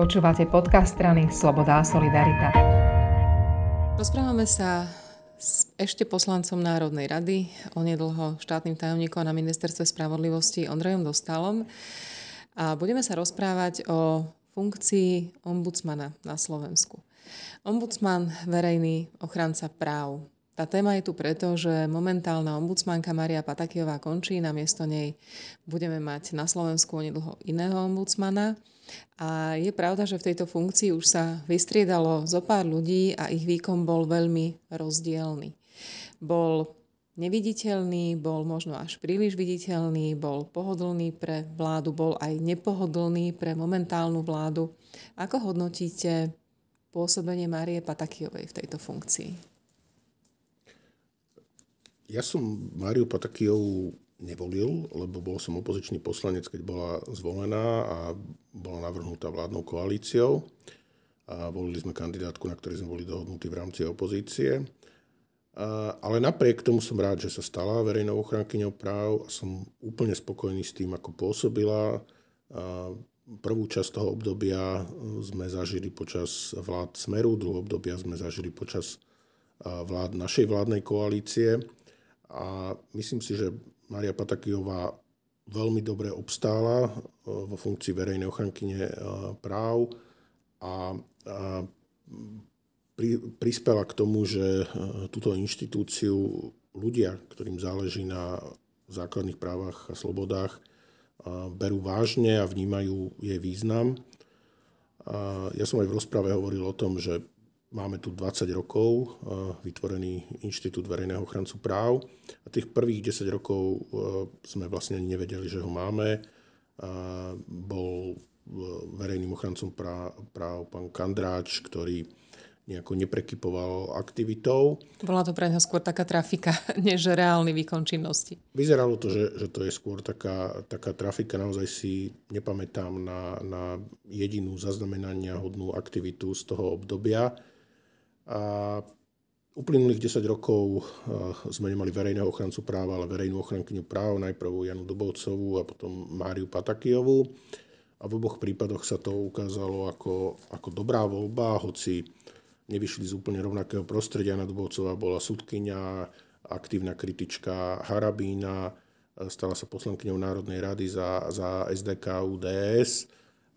Počúvate podcast strany Sloboda a Solidarita. Rozprávame sa s ešte poslancom Národnej rady, onedlho štátnym tajomníkom na ministerstve spravodlivosti Ondrejom Dostalom. A budeme sa rozprávať o funkcii ombudsmana na Slovensku. Ombudsman, verejný ochranca práv. Tá téma je tu preto, že momentálna ombudsmanka Maria Patakijová končí, namiesto nej budeme mať na Slovensku onedlho iného ombudsmana. A je pravda, že v tejto funkcii už sa vystriedalo zo pár ľudí a ich výkon bol veľmi rozdielny. Bol neviditeľný, bol možno až príliš viditeľný, bol pohodlný pre vládu, bol aj nepohodlný pre momentálnu vládu. Ako hodnotíte pôsobenie Márie Patakijovej v tejto funkcii? Ja som Máriu Patakijovú nevolil, lebo bol som opozičný poslanec, keď bola zvolená a bola navrhnutá vládnou koalíciou. A volili sme kandidátku, na ktorej sme boli dohodnutí v rámci opozície. A, ale napriek tomu som rád, že sa stala verejnou ochrankyňou práv a som úplne spokojný s tým, ako pôsobila. A prvú časť toho obdobia sme zažili počas vlád Smeru, druhú obdobia sme zažili počas vlád našej vládnej koalície. A myslím si, že Maria Patakijová veľmi dobre obstála e, vo funkcii verejnej ochrankyne e, práv a, pri, prispela k tomu, že e, túto inštitúciu ľudia, ktorým záleží na základných právach a slobodách, berú vážne a vnímajú jej význam. Ja som aj v rozprave hovoril o tom, že Máme tu 20 rokov eh, vytvorený Inštitút verejného ochrancu práv a tých prvých 10 rokov eh, sme vlastne nevedeli, že ho máme. Bol eh, verejným ochrancom práv pán Kandráč, ktorý nejako neprekypoval aktivitou. Bola to pre neho skôr taká trafika, než reálny výkon činnosti. Vyzeralo to, že, že to je skôr taká, taká trafika. Naozaj si nepamätám na, na jedinú zaznamenania hodnú aktivitu z toho obdobia. A uplynulých 10 rokov sme nemali verejného ochrancu práva, ale verejnú ochrankyňu práv, najprv Janu Dobovcovú a potom Máriu Patakijovú. A v oboch prípadoch sa to ukázalo ako, ako dobrá voľba, hoci nevyšli z úplne rovnakého prostredia. Jana Dobovcová bola sudkynia, aktívna kritička Harabína, stala sa poslankyňou Národnej rady za, za SDK UDS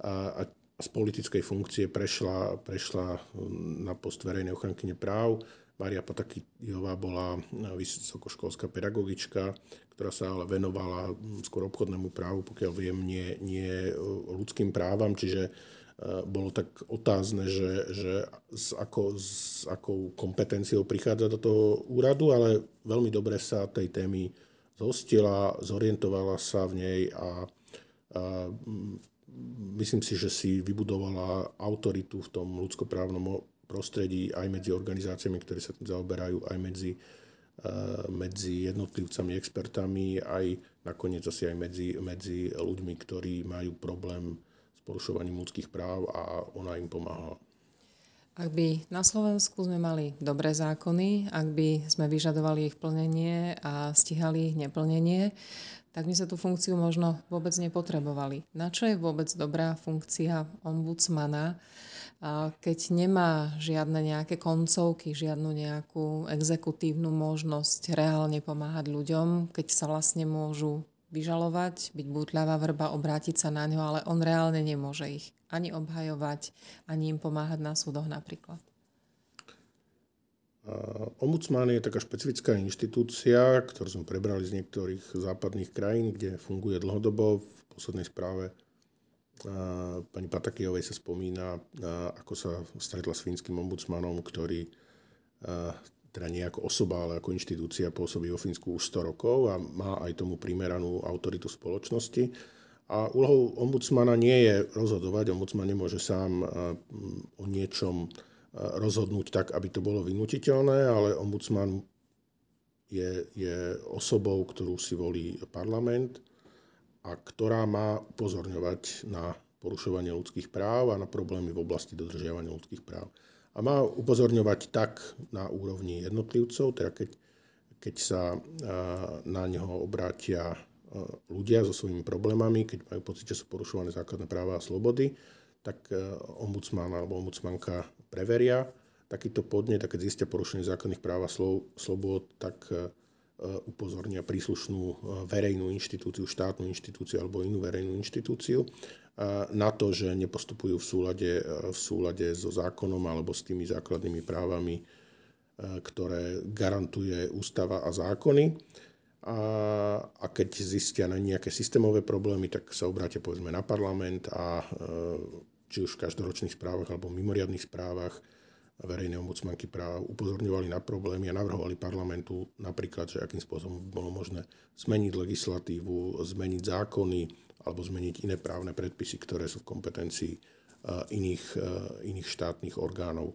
a, a z politickej funkcie prešla, prešla hm, na post verejnej ochrankyne práv. Maria Patakijová bola vysokoškolská pedagogička, ktorá sa ale venovala hm, skôr obchodnému právu, pokiaľ viem, nie, nie ľudským právam, čiže e, bolo tak otázne, že, že s, ako, s akou kompetenciou prichádza do toho úradu, ale veľmi dobre sa tej témy zhostila, zorientovala sa v nej a, a hm, myslím si, že si vybudovala autoritu v tom ľudskoprávnom prostredí aj medzi organizáciami, ktoré sa tým zaoberajú, aj medzi, uh, medzi jednotlivcami, expertami, aj nakoniec asi aj medzi, medzi ľuďmi, ktorí majú problém s porušovaním ľudských práv a ona im pomáhala. Ak by na Slovensku sme mali dobré zákony, ak by sme vyžadovali ich plnenie a stíhali ich neplnenie, tak my sa tú funkciu možno vôbec nepotrebovali. Na čo je vôbec dobrá funkcia ombudsmana, keď nemá žiadne nejaké koncovky, žiadnu nejakú exekutívnu možnosť reálne pomáhať ľuďom, keď sa vlastne môžu vyžalovať, byť bútľavá vrba, obrátiť sa na ňo, ale on reálne nemôže ich ani obhajovať, ani im pomáhať na súdoch napríklad. Ombudsman je taká špecifická inštitúcia, ktorú sme prebrali z niektorých západných krajín, kde funguje dlhodobo. V poslednej správe pani Patakijovej sa spomína, ako sa stretla s fínskym ombudsmanom, ktorý teda nie ako osoba, ale ako inštitúcia pôsobí vo Fínsku už 100 rokov a má aj tomu primeranú autoritu spoločnosti. A úlohou ombudsmana nie je rozhodovať, ombudsman nemôže sám o niečom rozhodnúť tak, aby to bolo vynutiteľné, ale ombudsman je, je osobou, ktorú si volí parlament a ktorá má upozorňovať na porušovanie ľudských práv a na problémy v oblasti dodržiavania ľudských práv. A má upozorňovať tak na úrovni jednotlivcov, teda keď, keď sa na neho obrátia ľudia so svojimi problémami, keď majú pocit, že sú porušované základné práva a slobody, tak ombudsman alebo ombudsmanka preveria takýto podnet a keď zistia porušenie základných práv a slobod, tak upozornia príslušnú verejnú inštitúciu, štátnu inštitúciu alebo inú verejnú inštitúciu na to, že nepostupujú v súlade, v súlade so zákonom alebo s tými základnými právami, ktoré garantuje ústava a zákony. A, a keď zistia na nejaké systémové problémy, tak sa obráte povedzme na parlament a či už v každoročných správach alebo mimoriadných správach verejné ombudsmanky práv upozorňovali na problémy a navrhovali parlamentu napríklad, že akým spôsobom bolo možné zmeniť legislatívu, zmeniť zákony alebo zmeniť iné právne predpisy, ktoré sú v kompetencii iných, iných štátnych orgánov.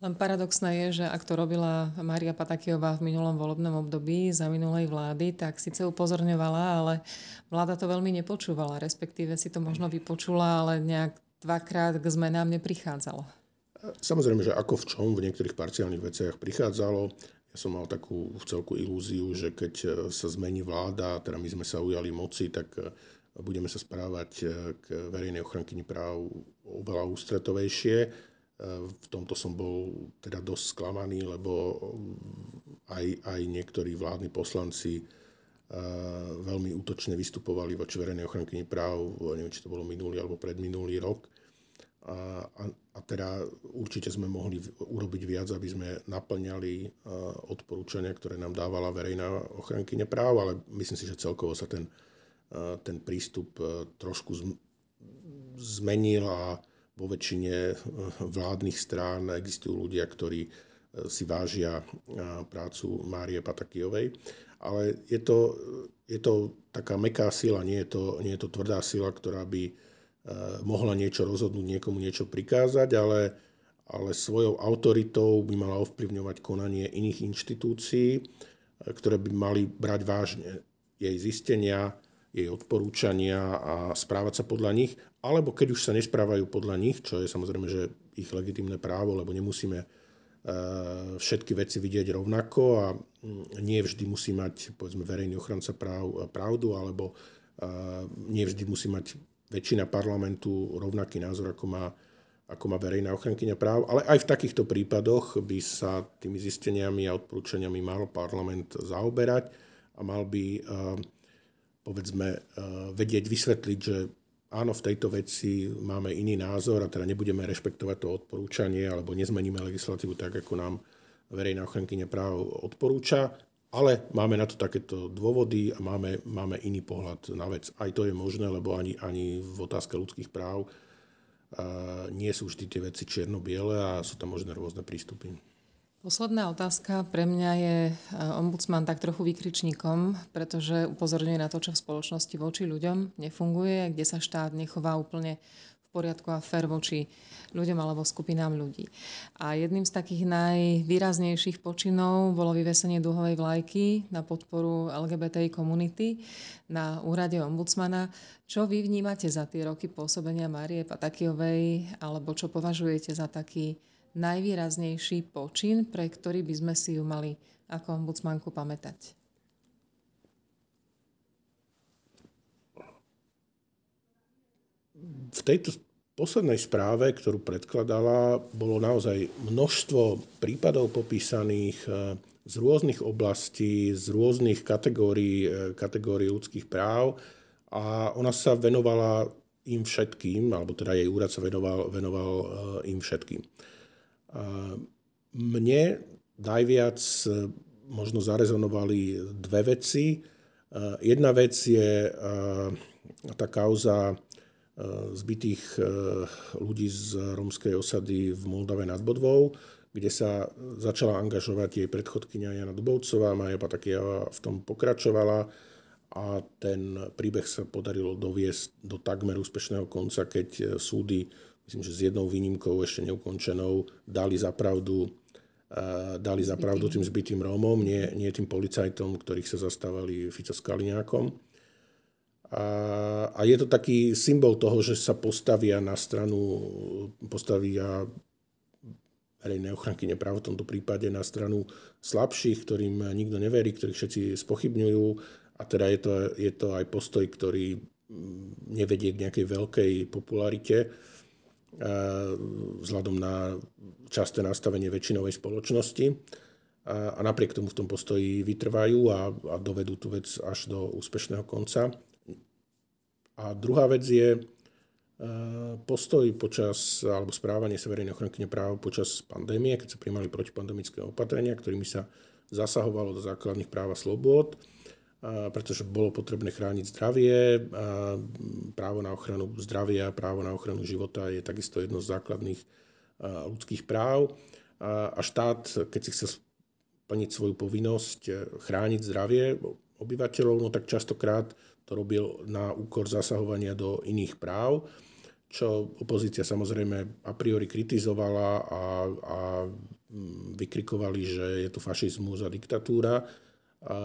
Len paradoxné je, že ak to robila Mária Patakiová v minulom volebnom období za minulej vlády, tak síce upozorňovala, ale vláda to veľmi nepočúvala, respektíve si to možno vypočula, ale nejak dvakrát k zmenám neprichádzalo. Samozrejme, že ako v čom, v niektorých parciálnych veciach prichádzalo. Ja som mal takú v celku ilúziu, že keď sa zmení vláda, teda my sme sa ujali moci, tak budeme sa správať e, k verejnej ochrankyni práv oveľa ústretovejšie. V tomto som bol teda dosť sklamaný, lebo aj, aj niektorí vládni poslanci veľmi útočne vystupovali voči verejnej ochrankyni práv, neviem, či to bolo minulý alebo predminulý rok. A, a, a teda určite sme mohli urobiť viac, aby sme naplňali odporúčania, ktoré nám dávala verejná ochrankyňa práv, ale myslím si, že celkovo sa ten, ten prístup trošku zmenil a vo väčšine vládnych strán existujú ľudia, ktorí si vážia prácu Márie Patakijovej. Ale je to, je to taká meká sila, nie je to, nie je to tvrdá sila, ktorá by Eh, mohla niečo rozhodnúť, niekomu niečo prikázať, ale, ale svojou autoritou by mala ovplyvňovať konanie iných inštitúcií, eh, ktoré by mali brať vážne jej zistenia, jej odporúčania a správať sa podľa nich, alebo keď už sa nesprávajú podľa nich, čo je samozrejme, že ich legitimné právo, lebo nemusíme eh, všetky veci vidieť rovnako a mm, nie vždy musí mať povedzme, verejný ochranca práv pravdu, alebo nie vždy musí mať väčšina parlamentu rovnaký názor, ako má, ako má verejná ochrankyňa práv. Ale aj v takýchto prípadoch by sa tými zisteniami a odporúčaniami mal parlament zaoberať a mal by, povedzme, eh, vedieť vysvetliť, že áno, v tejto veci máme iný názor a teda nebudeme rešpektovať to odporúčanie alebo nezmeníme legislatívu tak, ako nám verejná ochrankyňa práv odporúča, ale máme na to takéto dôvody a máme, máme iný pohľad na vec. Aj to je možné, lebo ani, ani v otázke ľudských práv uh, nie sú vždy tie veci čierno-biele a sú tam možné rôzne prístupy. Posledná otázka pre mňa je ombudsman tak trochu vykričníkom, pretože upozorňuje na to, čo v spoločnosti voči ľuďom nefunguje, kde sa štát nechová úplne poriadku a fér voči ľuďom alebo skupinám ľudí. A jedným z takých najvýraznejších počinov bolo vyvesenie duhovej vlajky na podporu LGBTI komunity na úrade ombudsmana. Čo vy vnímate za tie roky pôsobenia Márie Patakijovej alebo čo považujete za taký najvýraznejší počin, pre ktorý by sme si ju mali ako ombudsmanku pamätať? v tejto poslednej správe, ktorú predkladala, bolo naozaj množstvo prípadov popísaných e, z rôznych oblastí, z rôznych kategórií, e, kategórií ľudských práv a ona sa venovala im všetkým, alebo teda jej úrad sa venoval, venoval e, im všetkým. Mne najviac možno zarezonovali dve veci. Jedna vec je tá kauza zbytých ľudí z rómskej osady v Moldave nad Bodvou, kde sa začala angažovať jej predchodkynia Jana Dubovcová, Maja Patakieva v tom pokračovala a ten príbeh sa podarilo doviesť do takmer úspešného konca, keď súdy, myslím, že s jednou výnimkou ešte neukončenou, dali zapravdu dali zapravdu tým zbytým Rómom, nie, nie tým policajtom, ktorých sa zastávali Fico s Kaliňákom. A, a je to taký symbol toho, že sa postavia na stranu, postavia verejné ochranky nepráv v tomto prípade na stranu slabších, ktorým nikto neverí, ktorých všetci spochybňujú. A teda je to, je to aj postoj, ktorý nevedie k nejakej veľkej popularite. Vzhľadom na časté nastavenie väčšinovej spoločnosti. A napriek tomu v tom postoji vytrvajú a, a dovedú tú vec až do úspešného konca. A druhá vec je postoj počas, alebo správanie sa verejnej ochranky práv počas pandémie, keď sa primali protipandemické opatrenia, ktorými sa zasahovalo do základných práv a slobôd pretože bolo potrebné chrániť zdravie. Právo na ochranu zdravia, právo na ochranu života je takisto jedno z základných ľudských práv. A štát, keď si chce plniť svoju povinnosť e, chrániť zdravie obyvateľov, no tak častokrát to robil na úkor zasahovania do iných práv, čo opozícia samozrejme a priori kritizovala a, a vykrikovali, že je to fašizmus a diktatúra. A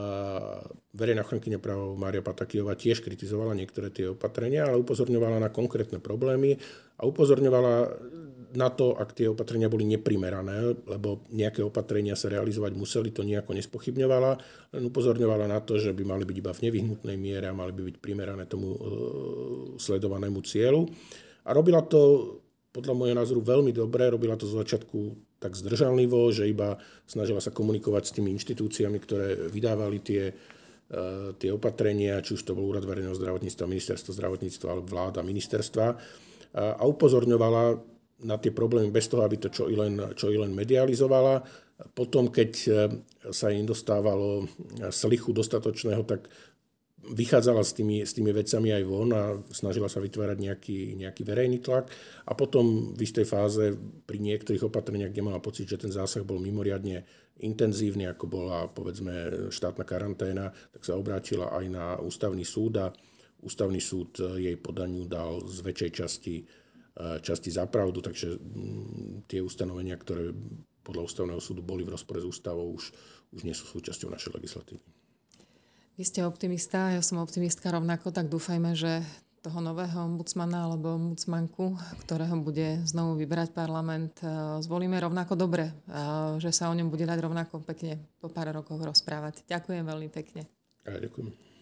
verejná ochrankyňa práv Mária Patakijová tiež kritizovala niektoré tie opatrenia, ale upozorňovala na konkrétne problémy a upozorňovala na to, ak tie opatrenia boli neprimerané, lebo nejaké opatrenia sa realizovať museli, to nejako nespochybňovala, len upozorňovala na to, že by mali byť iba v nevyhnutnej miere a mali by byť primerané tomu e, sledovanému cieľu. A robila to podľa môjho názoru veľmi dobre, robila to z začiatku tak zdržanlivo, že iba snažila sa komunikovať s tými inštitúciami, ktoré vydávali tie, e, tie opatrenia, či už to bol Úrad verejného zdravotníctva, ministerstvo zdravotníctva alebo vláda ministerstva a upozorňovala na tie problémy bez toho, aby to čo i len, čo i len medializovala. Potom, keď e, sa im dostávalo slichu dostatočného, tak vychádzala s tými, s tými vecami aj von a snažila sa vytvárať nejaký, nejaký verejný tlak. A potom v istej fáze pri niektorých opatreniach, kde mala pocit, že ten zásah bol mimoriadne intenzívny, ako bola povedzme štátna karanténa, tak sa obrátila aj na ústavný súd a ústavný súd jej podaniu dal z väčšej časti, eh, časti zapravdu, takže mm, tie ustanovenia, ktoré podľa ústavného súdu boli v rozpore s ústavou, už, už nie sú súčasťou našej legislatívy. Vy ste optimista, ja som optimistka rovnako, tak dúfajme, že toho nového ombudsmana alebo ombudsmanku, ktorého bude znovu vybrať parlament, e, zvolíme rovnako dobre, že sa o ňom bude dať rovnako pekne po pár rokoch rozprávať. Ďakujem veľmi pekne. Ja, ďakujem.